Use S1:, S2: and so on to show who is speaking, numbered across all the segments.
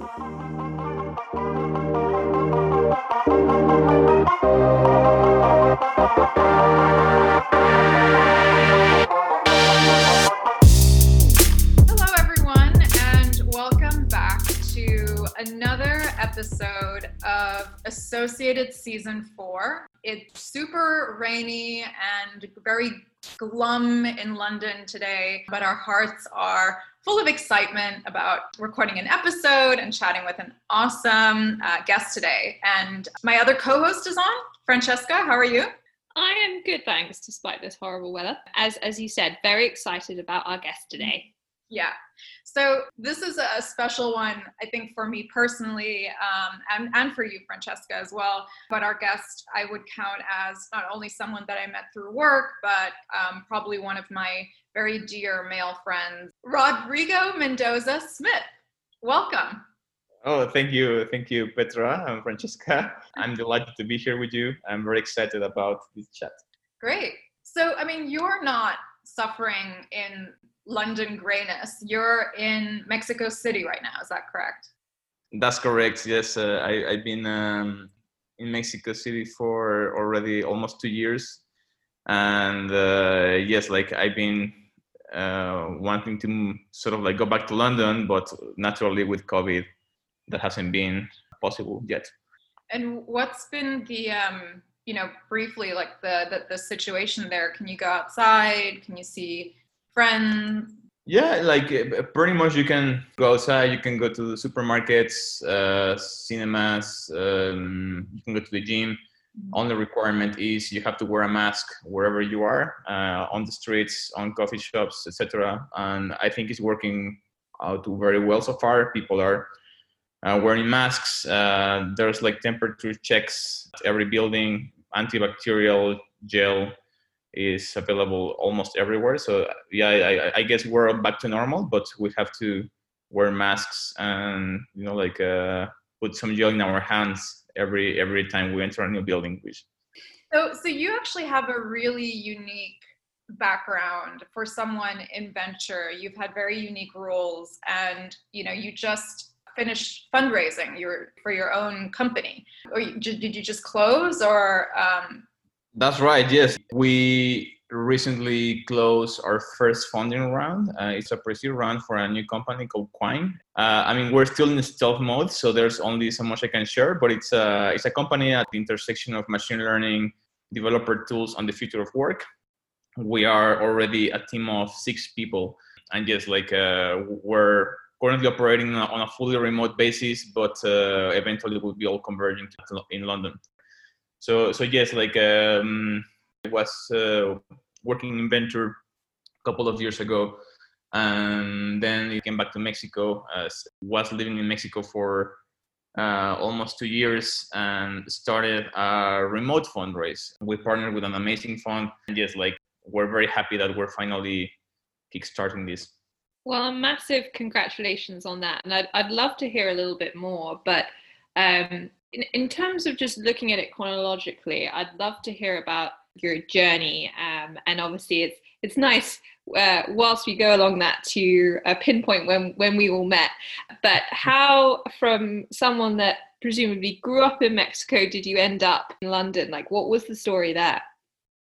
S1: Thank you. Associated Season 4. It's super rainy and very glum in London today, but our hearts are full of excitement about recording an episode and chatting with an awesome uh, guest today. And my other co host is on. Francesca, how are you?
S2: I am good, thanks, despite this horrible weather. As as you said, very excited about our guest today.
S1: Yeah. So this is a special one, I think, for me personally, um, and, and for you, Francesca, as well. But our guest, I would count as not only someone that I met through work, but um, probably one of my very dear male friends, Rodrigo Mendoza Smith. Welcome.
S3: Oh, thank you. Thank you, Petra and Francesca. I'm delighted to be here with you. I'm very excited about this chat.
S1: Great. So, I mean, you're not suffering in London grayness. You're in Mexico City right now. Is that correct?
S3: That's correct. Yes, uh, I, have been um, in Mexico City for already almost two years, and uh, yes, like I've been uh, wanting to sort of like go back to London, but naturally with COVID, that hasn't been possible yet.
S1: And what's been the um, you know briefly like the, the the situation there? Can you go outside? Can you see friends?
S3: Yeah, like uh, pretty much you can go outside, you can go to the supermarkets, uh, cinemas, um, you can go to the gym. Mm-hmm. Only requirement is you have to wear a mask wherever you are, uh, on the streets, on coffee shops, etc. And I think it's working out very well so far. People are uh, wearing masks. Uh, there's like temperature checks at every building, antibacterial gel is available almost everywhere. So yeah, I, I, guess we're back to normal, but we have to wear masks and you know like uh, put some gel in our hands every every time we enter a new building. Which
S1: so so you actually have a really unique background for someone in venture. You've had very unique roles, and you know you just finished fundraising your for your own company or did you just close or um...
S3: that's right yes. We recently closed our first funding round. Uh, it's a pre-seed round for a new company called quine. Uh, i mean we're still in stealth mode so there's only so much i can share but it's a, it's a company at the intersection of machine learning developer tools and the future of work. We are already a team of six people and yes, like uh, we're currently operating on a fully remote basis, but uh, eventually will be all converging in London. So, so yes, like um, I was uh, working in venture a couple of years ago, and then I came back to Mexico. Was living in Mexico for uh, almost two years and started a remote fundraise. We partnered with an amazing fund, and yes, like we're very happy that we're finally kickstarting this.
S2: Well, massive congratulations on that. And I'd, I'd love to hear a little bit more. But um, in, in terms of just looking at it chronologically, I'd love to hear about your journey. Um, and obviously, it's it's nice uh, whilst we go along that to uh, pinpoint when when we all met. But how, from someone that presumably grew up in Mexico, did you end up in London? Like, what was the story there?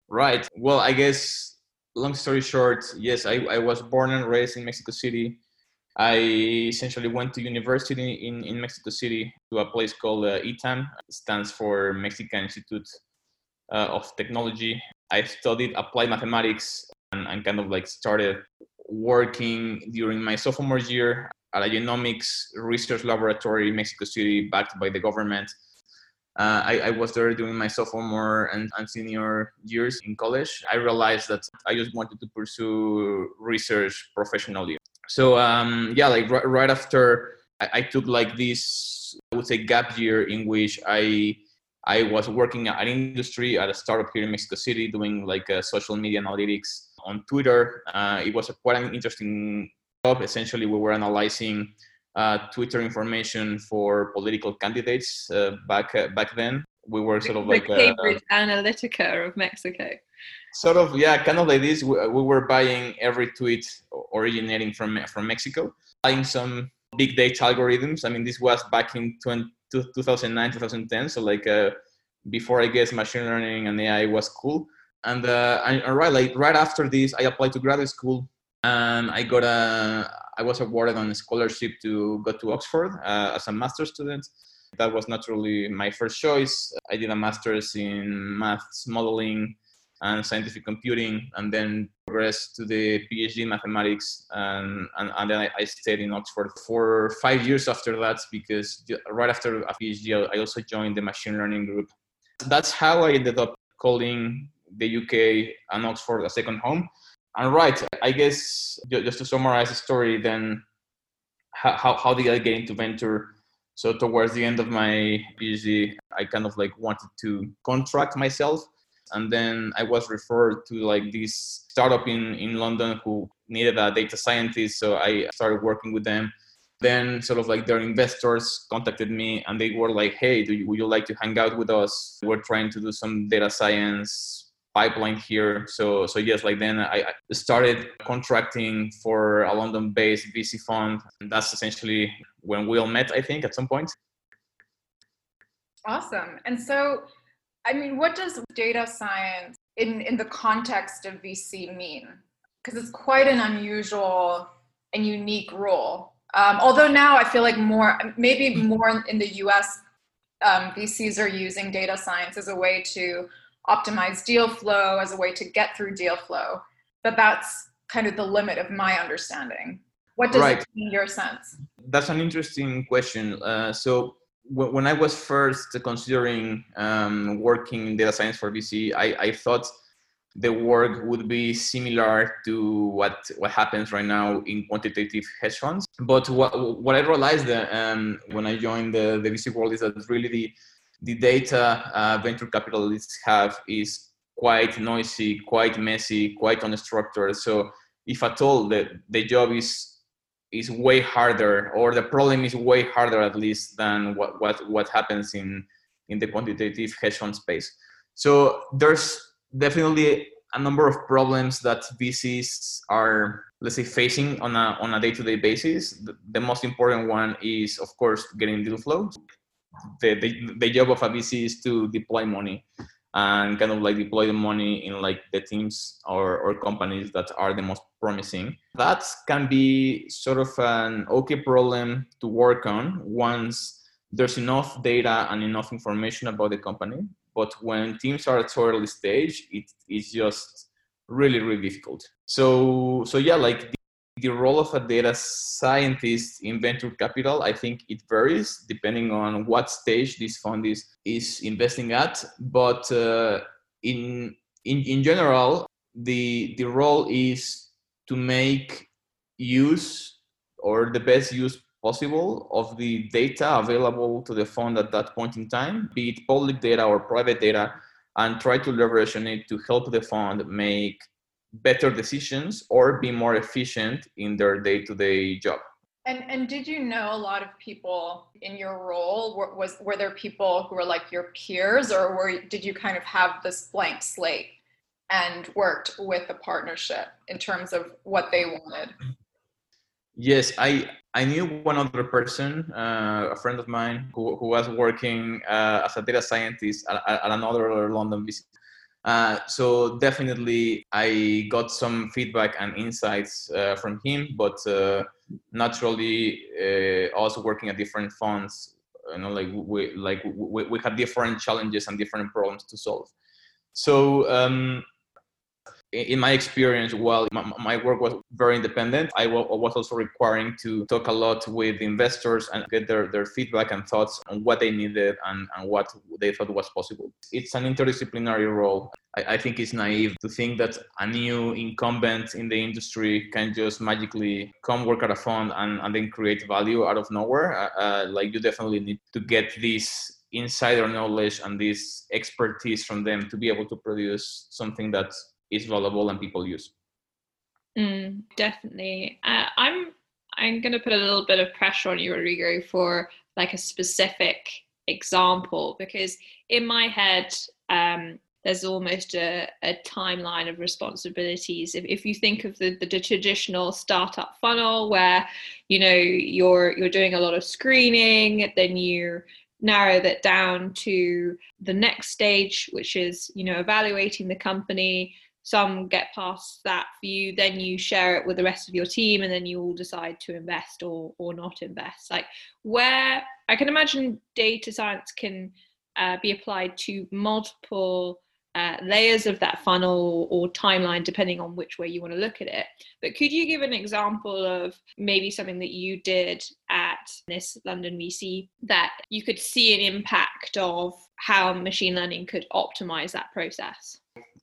S3: Right. Well, I guess long story short, yes, I, I was born and raised in Mexico City. I essentially went to university in, in Mexico City to a place called uh, ITAM, it stands for Mexican Institute uh, of Technology. I studied applied mathematics and, and kind of like started working during my sophomore year at a genomics research laboratory in Mexico City, backed by the government uh, I, I, was there doing my sophomore and, and, senior years in college. I realized that I just wanted to pursue research professionally. So um, yeah, like r- right after I, I, took like this, I would say gap year in which I I was working at an industry at a startup here in Mexico City, doing like uh, social media analytics on Twitter. Uh, it was a, quite an interesting job. Essentially, we were analyzing uh, Twitter information for political candidates uh, back uh, back then. We were sort of
S2: the
S3: like
S2: Cambridge Analytica of Mexico.
S3: Sort of, yeah, kind of like this. We, we were buying every tweet originating from from Mexico, buying some big data algorithms. I mean, this was back in 20, 2009, 2010. So like uh, before, I guess machine learning and AI was cool. And, uh, and right, like right after this, I applied to graduate school and I got a, I was awarded on a scholarship to go to Oxford uh, as a master's student. That was naturally my first choice. I did a master's in maths modeling and scientific computing, and then progressed to the PhD in mathematics. And, and, and then I, I, stayed in Oxford for five years after that, because right after a PhD, I also joined the machine learning group. That's how I ended up calling the UK and Oxford a second home. And right, I guess just to summarize the story, then how, how did I get into venture? So towards the end of my PhD, I kind of like wanted to contract myself and then i was referred to like this startup in in london who needed a data scientist so i started working with them. Then sort of like their investors contacted me and they were like hey do you, would you like to hang out with us? We're trying to do some data science pipeline here. So so yes like then i started contracting for a london based vc fund. And that's essentially when we all met i think at some point.
S1: Awesome. And so I mean, what does data science in, in the context of VC mean? Because it's quite an unusual and unique role. Um, although now I feel like more, maybe more in the US, um, VCs are using data science as a way to optimize deal flow, as a way to get through deal flow. But that's kind of the limit of my understanding. What does right. it mean in your sense?
S3: That's an interesting question. Uh, so when I was first considering um, working in data science for VC, I, I, thought the work would be similar to what what happens right now in quantitative hedge funds. But what, what I realized um, when I joined the, the VC world is that really the the data uh, venture capitalists have is quite noisy, quite messy, quite unstructured. So if at all the, the job is is way harder or the problem is way harder at least than what what what happens in in the quantitative hedge fund space. So there's definitely a number of problems that VCs are let's say facing on a on a day-to-day basis. The, the most important one is of course getting deal flow. The, the, the job of a VC is to deploy money and kind of like deploy the money in like the teams or, or companies that are the most promising. That can be sort of an okay problem to work on once there's enough data and enough information about the company. But when teams are at early stage, it is just really, really difficult. So, so yeah, like the role of a data scientist in venture capital i think it varies depending on what stage this fund is is investing at. But uh, in, in in general the the role is to make use or the best use possible of the data available to the fund at that point in time be it public data or private data and try to leverage on it to help the fund make better decisions or be more efficient in their day-to-day job.
S1: And and did you know a lot of people in your role? Were, was were there people who were like your peers or were did you kind of have this blank slate and worked with the partnership in terms of what they wanted?
S3: Yes i i knew one other person uh, a friend of mine who, who was working uh, as a data scientist at, at another london VC uh, so definitely, I got some feedback and insights uh, from him, but uh, naturally, uh, also working at different funds, you know, like we like we, we had different challenges and different problems to solve. So um, in my experience, while my, work was very independent, I was also requiring to talk a lot with investors and get their, their feedback and thoughts on what they needed and, and what they thought was possible. It's an interdisciplinary role. I, I think it's naive to think that a new incumbent in the industry can just magically come work at a fund and, and then create value out of nowhere. Uh, uh, like you definitely need to get this insider knowledge and this expertise from them to be able to produce something that is valuable and people use.
S2: Mm, definitely. Uh, I'm I'm going to put a little bit of pressure on you, Rodrigo, for like a specific example because in my head, um, there's almost a, a timeline of responsibilities. If, if you think of the, the, the traditional startup funnel where, you know, you're you're doing a lot of screening, then you narrow that down to the next stage, which is, you know, evaluating the company. Some get past that for you, then you share it with the rest of your team, and then you all decide to invest or or not invest. Like where I can imagine data science can uh, be applied to multiple uh, layers of that funnel or timeline, depending on which way you want to look at it. But could you give an example of maybe something that you did at this London VC that you could see an impact of how machine learning could optimize that process?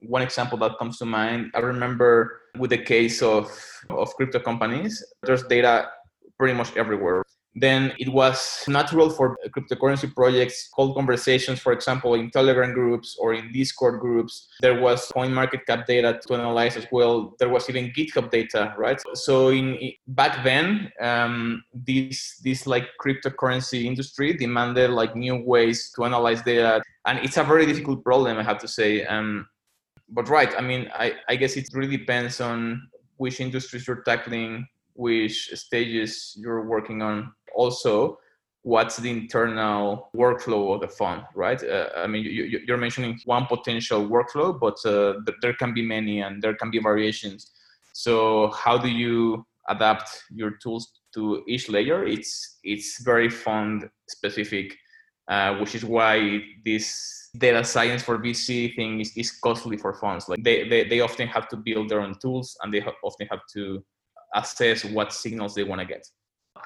S3: One example that comes to mind, I remember with the case of, of crypto companies, there's data pretty much everywhere. Then it was natural for cryptocurrency projects hold conversations for example in telegram groups or in discord groups. There was coin market cap data to analyze as well. There was even github data right? So in back then um, this this like cryptocurrency industry demanded like new ways to analyze data. And it's a very difficult problem i have to say. Um, but right i mean I, I guess it really depends on which industries you're tackling which stages you're working on also what's the internal workflow of the fund, right? Uh, I mean, you, are mentioning one potential workflow, but uh, there can be many and there can be variations. So how do you adapt your tools to each layer? It's it's very fund specific, uh, which is why this data science for VC thing is, is costly for funds. Like they, they, they often have to build their own tools and they often have to assess what signals they want to get.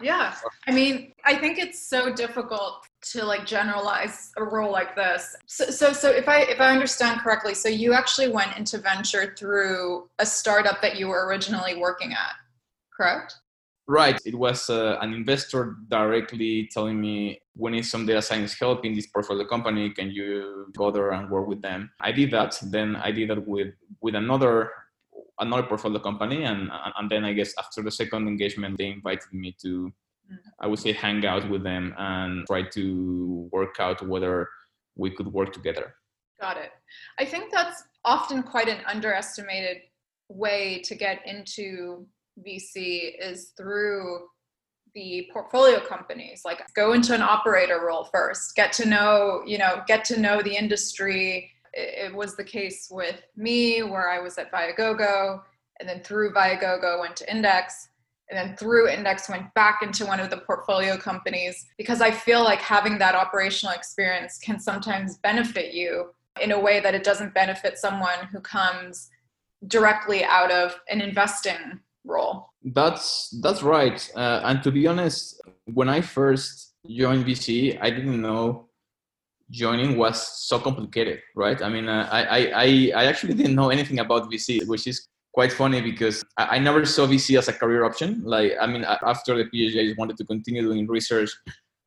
S1: Yeah. I mean, I think it's so difficult to like generalize a role like this. So, so, so if I if I understand correctly, so you actually went into venture through a startup that you were originally working at, correct?
S3: Right. It was uh, an investor directly telling me, we need some data science help in this portfolio company. Can you go there and work with them? I did that. Then I did that with with another another portfolio company and and then i guess after the second engagement they invited me to mm. i would say hang out with them and try to work out whether we could work together
S1: got it i think that's often quite an underestimated way to get into vc is through the portfolio companies like go into an operator role first get to know you know get to know the industry. It was the case with me where I was at Viagogo and then through Viagogo went to Index and then through Index went back into one of the portfolio companies because I feel like having that operational experience can sometimes benefit you in a way that it doesn't benefit someone who comes directly out of an investing role.
S3: That's that's right. Uh, and to be honest, when I first joined VC, I didn't know joining was so complicated, right? I mean, uh, I, I, I actually didn't know anything about VC, which is quite funny because I, I, never saw VC as a career option. Like, I mean, after the PhD, I just wanted to continue doing research,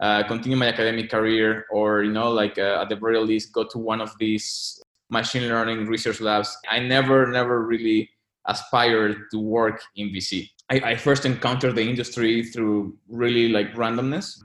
S3: uh, continue my academic career, or, you know, like uh, at the very least, go to one of these machine learning research labs. I never, never really aspired to work in VC. I, I first encountered the industry through really like randomness.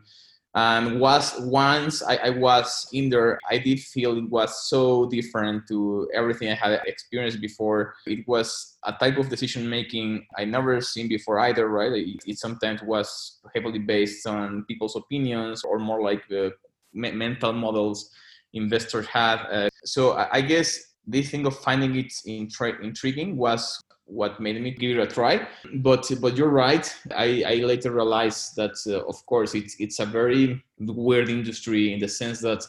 S3: And was once I, I, was in there i did feel it was so different to everything i had experienced before. It was a type of decision making i never seen before either right? It, it sometimes was heavily based on people's opinions or more like the me- mental models investors had uh, so I, I guess this thing of finding it intri- intriguing was what made me give it a try. But but you're right. I, I later realized that uh, of course it's it's a very weird industry in the sense that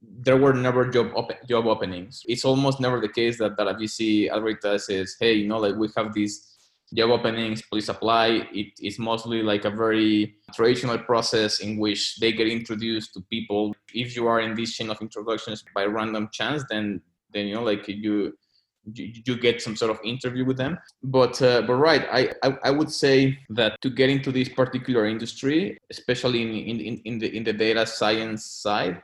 S3: there were never job op- job openings. It's almost never the case that, that a VC says, hey, you know, like we have these job openings, please apply. It is mostly like a very traditional process in which they get introduced to people. If you are in this chain of introductions by random chance, then then you know like you you, get some sort of interview with them. But uh, but right, I, I, I would say that to get into this particular industry, especially in, in, in the in the data science side,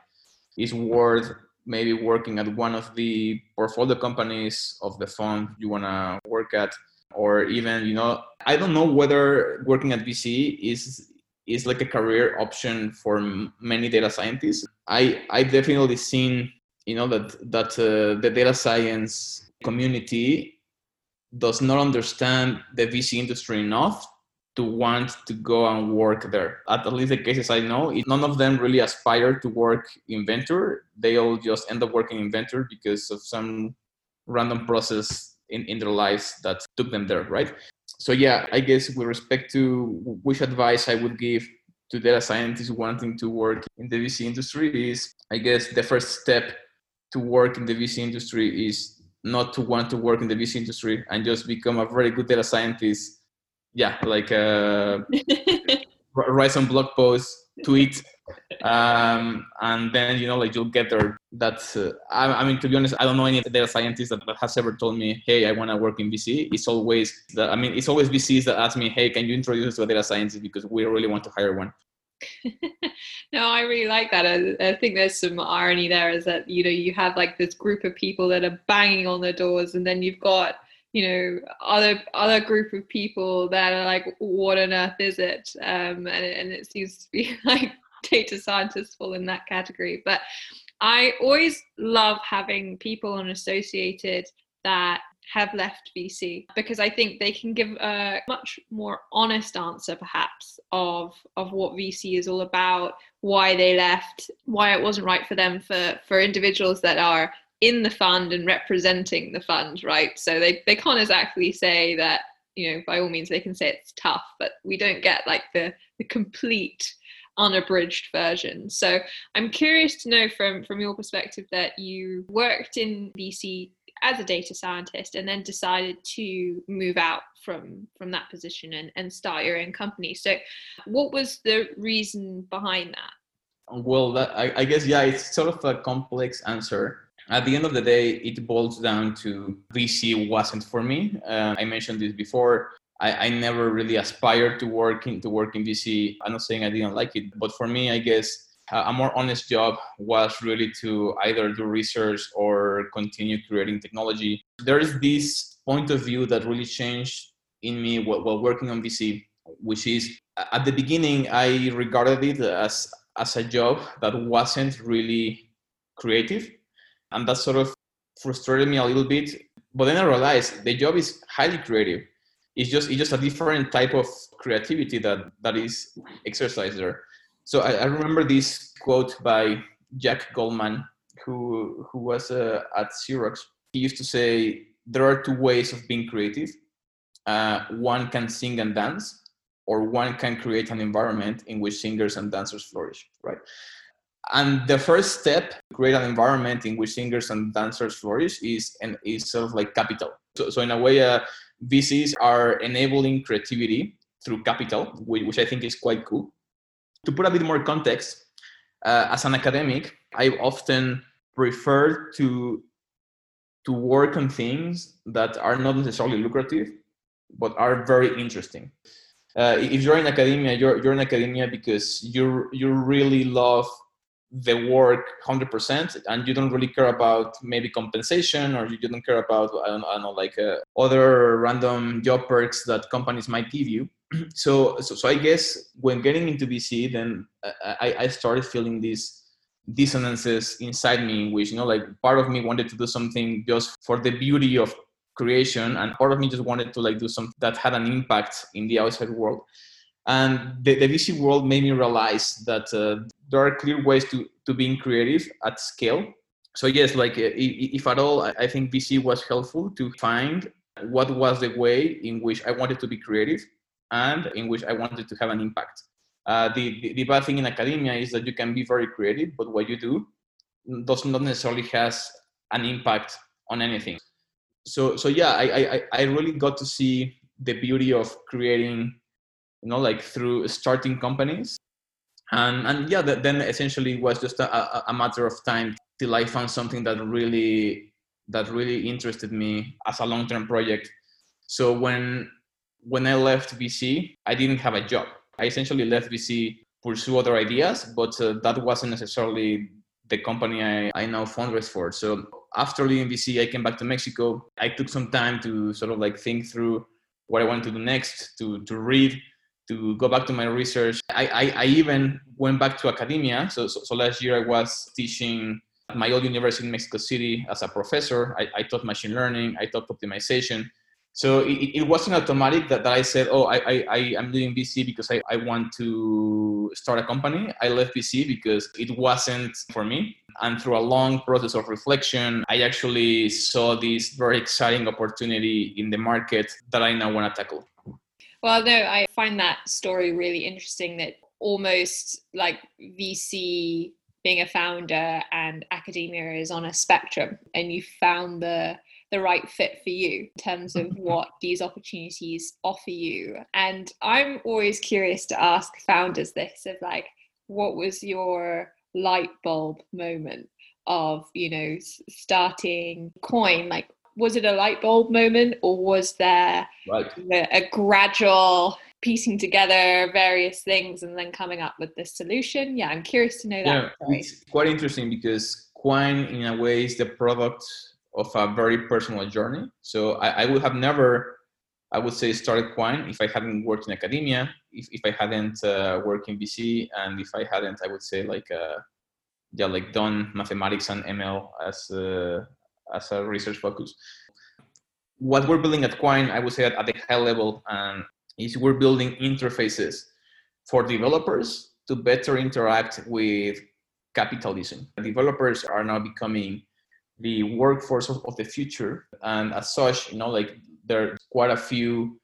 S3: is worth maybe working at one of the portfolio companies of the fund you wanna work at, or even you know I don't know whether working at VC is is like a career option for many data scientists. I I definitely seen you know that that uh, the data science community does not understand the VC industry enough to want to go and work there. At least the cases I know, none of them really aspire to work in venture. They all just end up working in venture because of some random process in, in their lives that took them there, right? So yeah, I guess with respect to which advice I would give to data scientists wanting to work in the VC industry is I guess the first step to work in the VC industry is not to want to work in the VC industry and just become a very good data scientist yeah, like uh, write some blog posts, tweet, um, and then you know like you'll get there. That's uh, I, I, mean to be honest, I don't know any data scientist that, that has ever told me, hey, I want to work in VC. It's always the, I mean it's always VCs that ask me, hey, can you introduce us to a data scientist because we really want to hire one.
S2: no, I really like that. I, I, think there's some irony there is that, you know, you have like this group of people that are banging on the doors and then you've got you know other other group of people that are like what on earth is it um, and, and it seems to be like data scientists fall in that category but i always love having people on associated that have left VC because I think they can give a much more honest answer, perhaps, of of what VC is all about, why they left, why it wasn't right for them. For for individuals that are in the fund and representing the fund, right? So they, they can't exactly say that, you know, by all means they can say it's tough, but we don't get like the, the complete unabridged version. So I'm curious to know from, from your perspective that you worked in VC as a data scientist and then decided to move out from from that position and, and start your own company. So what was the reason behind that?
S3: Well, that, I, I guess, yeah, it's sort of a complex answer at the end of the day, it boils down to VC wasn't for me. Uh, I mentioned this before. I, I, never really aspired to work in to work in VC. I'm not saying I didn't like it, but for me, I guess a more honest job was really to either do research or continue creating technology. There is this point of view that really changed in me while, working on VC, which is at the beginning I regarded it as as a job that wasn't really creative and that sort of frustrated me a little bit. But then I realized the job is highly creative. It's just it's just a different type of creativity that that is exercised there. So I, I remember this quote by Jack Goldman, who who was uh, at Xerox. He used to say, "There are two ways of being creative. Uh, one can sing and dance, or one can create an environment in which singers and dancers flourish." Right. And the first step, create an environment in which singers and dancers flourish, is and is sort of like capital. So, so in a way, uh, VCs are enabling creativity through capital, which, I think is quite cool. To put a bit more context, uh, as an academic, I often prefer to to work on things that are not necessarily lucrative, but are very interesting. Uh, if you're in academia, you're, you're in academia because you you really love the work 100% and you don't really care about maybe compensation or you don't care about i don't, I don't know like uh, other random job perks that companies might give you so, so so i guess when getting into vc then i i started feeling these dissonances inside me which you know like part of me wanted to do something just for the beauty of creation and part of me just wanted to like do something that had an impact in the outside world and the, the VC world made me realize that uh, there are clear ways to, to being creative at scale. So yes, like uh, if at all, I think VC was helpful to find what was the way in which I wanted to be creative and in which I wanted to have an impact. Uh, the, the, the bad thing in academia is that you can be very creative, but what you do does not necessarily has an impact on anything. So so yeah, I, I, I really got to see the beauty of creating you know like through starting companies and and yeah then essentially was just a, a matter of time till i found something that really that really interested me as a long-term project so when when i left vc i didn't have a job i essentially left vc pursue other ideas but uh, that wasn't necessarily the company I, I now fundraise for so after leaving vc i came back to mexico i took some time to sort of like think through what i wanted to do next to to read to go back to my research. I, I, I even went back to academia. So, so, so, last year I was teaching at my old university in Mexico City as a professor. I, I taught machine learning, I taught optimization. So it, it wasn't automatic that, that I said, oh, I, I, I am doing VC because I, I want to start a company. I left VC because it wasn't for me. And through a long process of reflection, I actually saw this very exciting opportunity in the market that I now want to tackle.
S2: Well, no, I find that story really interesting that almost like VC being a founder and academia is on a spectrum and you found the the right fit for you in terms of what these opportunities offer you. And i'm always curious to ask founders this of like what was your light bulb moment of you know starting Quine? Like was it a light bulb moment or was there
S3: right.
S2: a, a, gradual piecing together various things and then coming up with this solution? Yeah i'm curious to know that
S3: yeah, it's quite interesting because Quine in a way is the product of a very personal journey so i, I would have never i would say started Quine if i hadn't worked in academia if, if i hadn't uh, worked in vc and if i hadn't i would say like uh, yeah like done mathematics and ml as uh, as a research focus. What we're building at Quine, I would say at, the high level, um, is we're building interfaces for developers to better interact with capitalism. Developers are now becoming the workforce of, the future, and as such, you know, like there are quite a few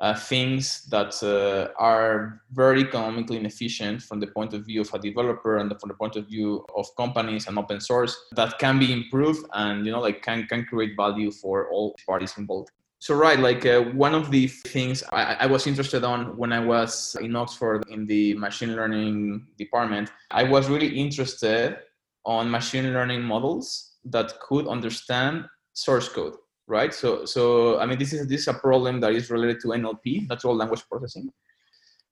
S3: uh, things that uh, are very economically inefficient from the point of view of a developer and from the point of view of companies and open source that can be improved and you know like can, can create value for all parties involved. So right like uh, one of the things I, I, was interested on when i was in oxford in the machine learning department i was really interested on machine learning models that could understand source code right? So, so I mean, this is this is a problem that is related to NLP, natural language processing.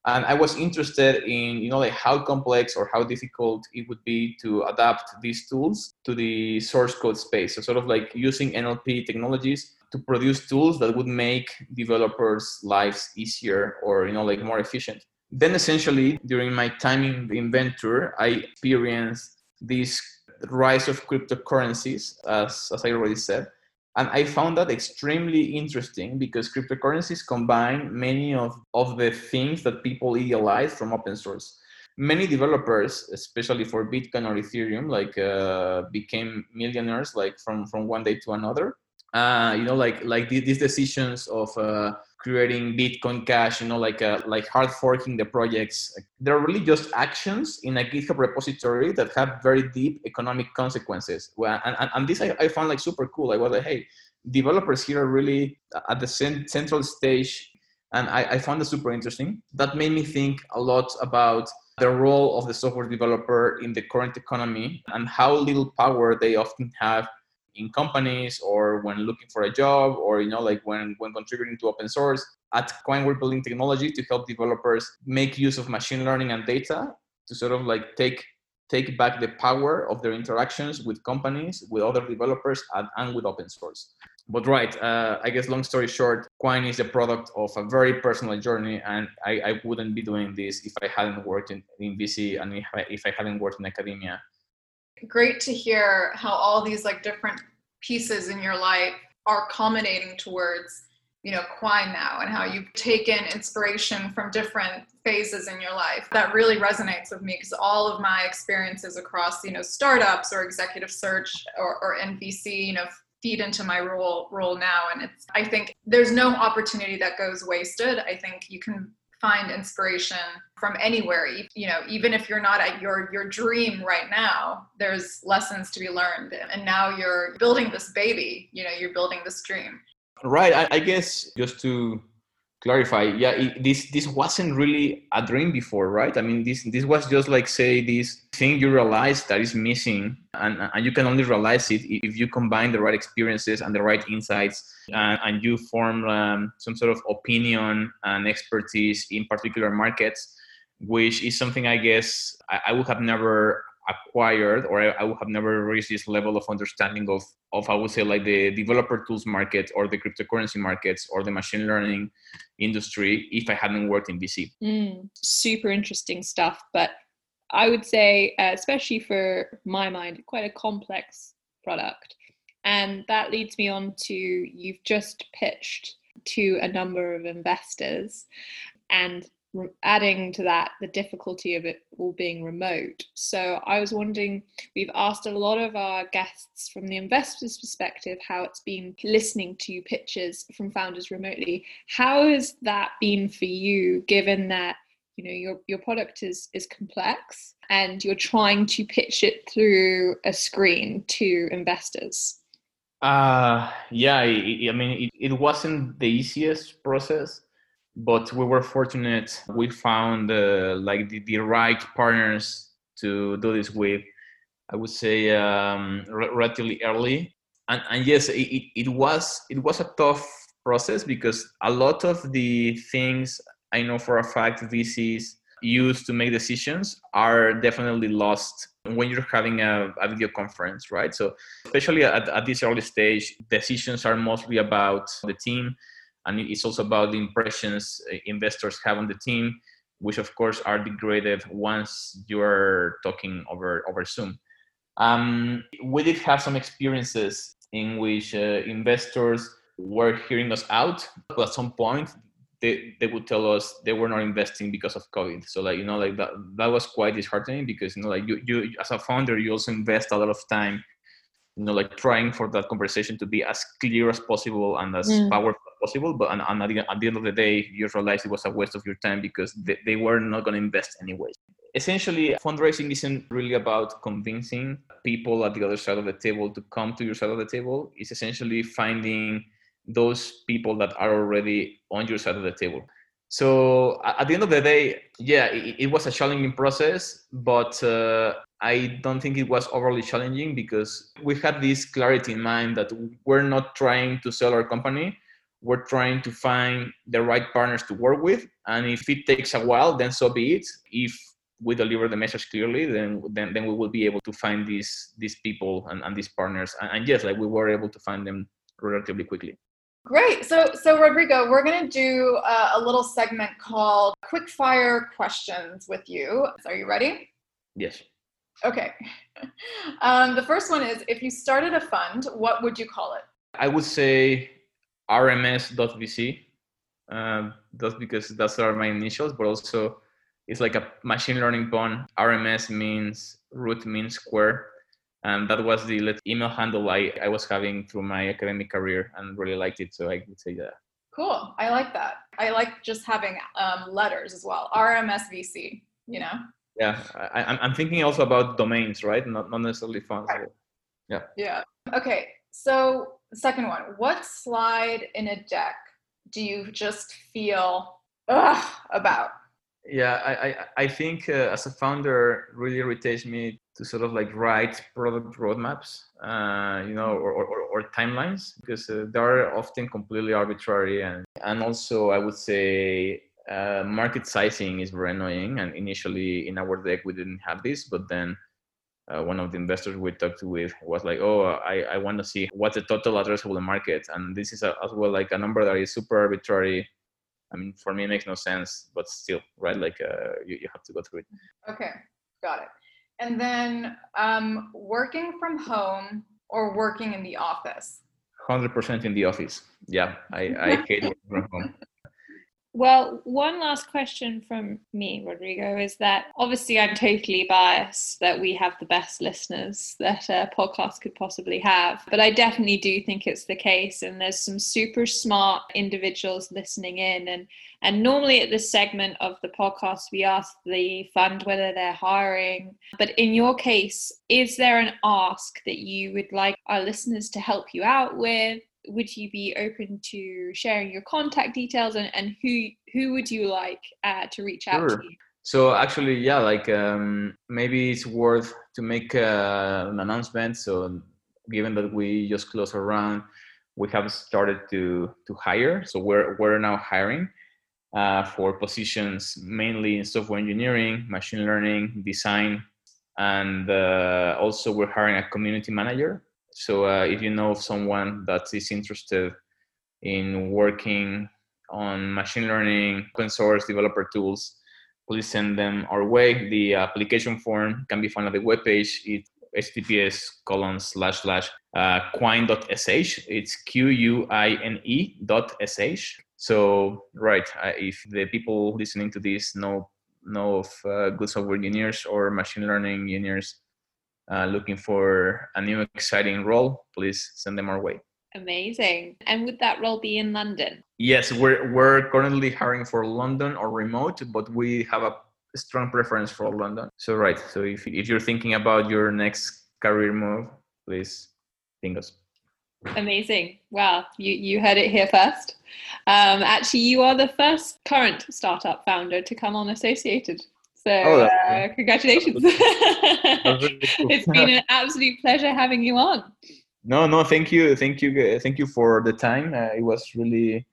S3: And I was interested in, you know, like how complex or how difficult it would be to adapt these tools to the source code space. So, sort of like using NLP technologies to produce tools that would make developers' lives easier or, you know, like more efficient. Then, essentially, during my time in Inventure, I experienced this rise of cryptocurrencies, as, as I already said and I found that extremely interesting because cryptocurrencies combine many of, of the things that people idealize from open source. Many developers, especially for Bitcoin or Ethereum, like uh, became millionaires like from, from one day to another. Uh, you know, like like these decisions of uh, creating Bitcoin Cash, you know, like uh, like hard forking the projects. They're really just actions in a GitHub repository that have very deep economic consequences. Well, and, and, and this I, I found like super cool. I was like, hey, developers here are really at the central stage, and I, I found it super interesting. That made me think a lot about the role of the software developer in the current economy and how little power they often have in companies or when looking for a job or you know like when when contributing to open source. At Quine we're building technology to help developers make use of machine learning and data to sort of like take take back the power of their interactions with companies with other developers and, and with open source. But right uh, i guess long story short Quine is a product of a very personal journey and i, I wouldn't be doing this if i hadn't worked in, in vc and if I, if I hadn't worked in academia
S1: great to hear how all these like different pieces in your life are culminating towards you know Quine now and how you've taken inspiration from different phases in your life. That really resonates with me because all of my experiences across you know startups or executive search or, or nvc you know feed into my role role now and it's i think there's no opportunity that goes wasted. I think you can find inspiration from anywhere you know even if you're not at your your dream right now there's lessons to be learned. And now you're building this baby you know you're building this dream.
S3: Right i, I guess just to clarify yeah it, this this wasn't really a dream before right? I mean this this was just like say this thing you realize that is missing and, and you can only realize it if you combine the right experiences and the right insights and, and you form um, some sort of opinion and expertise in particular markets which is something i guess I, I would have never acquired or I, I, would have never reached this level of understanding of, of I would say like the developer tools market or the cryptocurrency markets or the machine learning industry if I hadn't worked in VC.
S2: Mm, super interesting stuff. But I would say, uh, especially for my mind, quite a complex product. And that leads me on to you've just pitched to a number of investors. And adding to that the difficulty of it all being remote. So I was wondering, we've asked a lot of our guests from the investors' perspective how it's been listening to pitches from founders remotely. How has that been for you, given that you know your your product is is complex and you're trying to pitch it through a screen to investors?
S3: Uh yeah, I, I mean it, it wasn't the easiest process but we were fortunate. We found uh, like the, the right partners to do this with i would say um, relatively early. And, and yes it, it was it was a tough process because a lot of the things i know for a fact vcs use to make decisions are definitely lost when you're having a, a video conference right? So especially at, at this early stage decisions are mostly about the team and it's also about the impressions uh, investors have on the team which of course are degraded once you're talking over over zoom. Um, we did have some experiences in which uh, investors were hearing us out but at some point they, they would tell us they were not investing because of covid. So like you know like that that was quite disheartening because you know like you, you as a founder you also invest a lot of time you know like trying for that conversation to be as clear as possible and as mm. powerful as possible but and, and at, the, at, the, end of the day you realize it was a waste of your time because they, they were not going to invest anyway. Essentially fundraising isn't really about convincing people at the other side of the table to come to your side of the table. It's essentially finding those people that are already on your side of the table so at the end of the day yeah it, it was a challenging process but uh, I don't think it was overly challenging because we had this clarity in mind that we're not trying to sell our company. We're trying to find the right partners to work with. And if it takes a while, then so be it. If we deliver the message clearly, then then, then we will be able to find these these people and, and these partners. And, and yes, like we were able to find them relatively quickly.
S1: Great. So, so Rodrigo, we're going to do a, a little segment called quick fire questions with you. So are you ready?
S3: Yes.
S1: Okay. Um, the first one is if you started a fund, what would you call it?
S3: I would say RMS.VC. Um, that's because that's are my initials, but also it's like a machine learning pun. RMS means root mean square. And that was the email handle I, I was having through my academic career and really liked it. So I would say that.
S1: Cool. I like that. I like just having um, letters as well. RMSVC, you know?
S3: yeah I, i'm thinking also about domains right not, not necessarily funds right. yeah
S1: yeah okay so second one what slide in a deck do you just feel ugh about
S3: yeah i i, I think uh, as a founder really irritates me to sort of like write product roadmaps uh, you know or, or, or timelines because uh, they're often completely arbitrary and and also i would say uh, market sizing is very annoying. And initially in our deck, we didn't have this, but then uh, one of the investors we talked with was like, oh, I, I want to see what's the total addressable market. And this is a, as well like a number that is super arbitrary. I mean, for me, it makes no sense, but still, right? Like uh, you, you have to go through it.
S1: Okay, got it. And then um, working from home or working in the office?
S3: 100% in the office. Yeah, I, I hate working from home.
S2: Well, one last question from me, Rodrigo, is that obviously I'm totally biased that we have the best listeners that a podcast could possibly have, but I definitely do think it's the case. And there's some super smart individuals listening in. And, and normally at this segment of the podcast, we ask the fund whether they're hiring. But in your case, is there an ask that you would like our listeners to help you out with? Would you be open to sharing your contact details and, and who who would you like uh, to reach out sure. to you?
S3: So actually, yeah, like um, maybe it's worth to make uh, an announcement. So given that we just closed our round, we have started to to hire. So we're we're now hiring uh, for positions mainly in software engineering, machine learning, design, and uh, also we're hiring a community manager so uh, if you know of someone that is interested in working on machine learning, open source developer tools, please send them our way. The application form can be found at the webpage. It's https colon slash slash uh, quine.sh. It's Q U I N E dot sh. So, right, uh, if the people listening to this know know of uh, good software engineers or machine learning engineers uh, looking for a new exciting role, please send them our way.
S2: Amazing. And would that role be in London?
S3: Yes, we're we're currently hiring for London or remote, but we have a strong preference for London. So right, so if if you're thinking about your next career move, please think us.
S2: Amazing. Wow, you, you heard it here first. Um, actually, you are the first current startup founder to come on Associated. So, oh, uh, congratulations. Really cool. it's been an absolute pleasure having you on.
S3: No, no, thank you. Thank you. Thank you for the time. Uh, it was really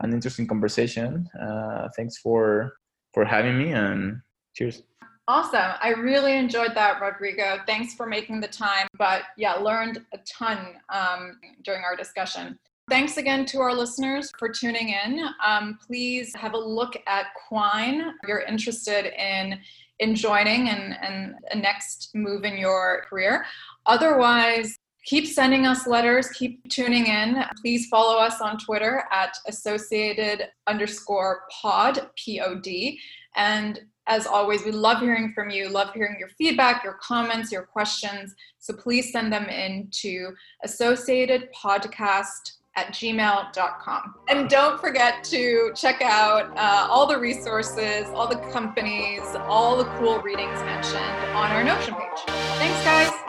S3: an interesting conversation. Uh, thanks for for having me and cheers.
S1: Awesome. I really enjoyed that, Rodrigo. Thanks for making the time. But yeah, learned a ton um, during our discussion. Thanks again to our listeners for tuning in. Um, please have a look at Quine. If you're interested in in joining and, and a next move in your career. Otherwise, keep sending us letters, keep tuning in. Please follow us on Twitter at associated underscore pod, P O D. And as always, we love hearing from you, love hearing your feedback, your comments, your questions. So please send them in to associatedpodcast at gmail.com. And don't forget to check out uh, all the resources, all the companies, all the cool readings mentioned on our Notion page. Thanks, guys.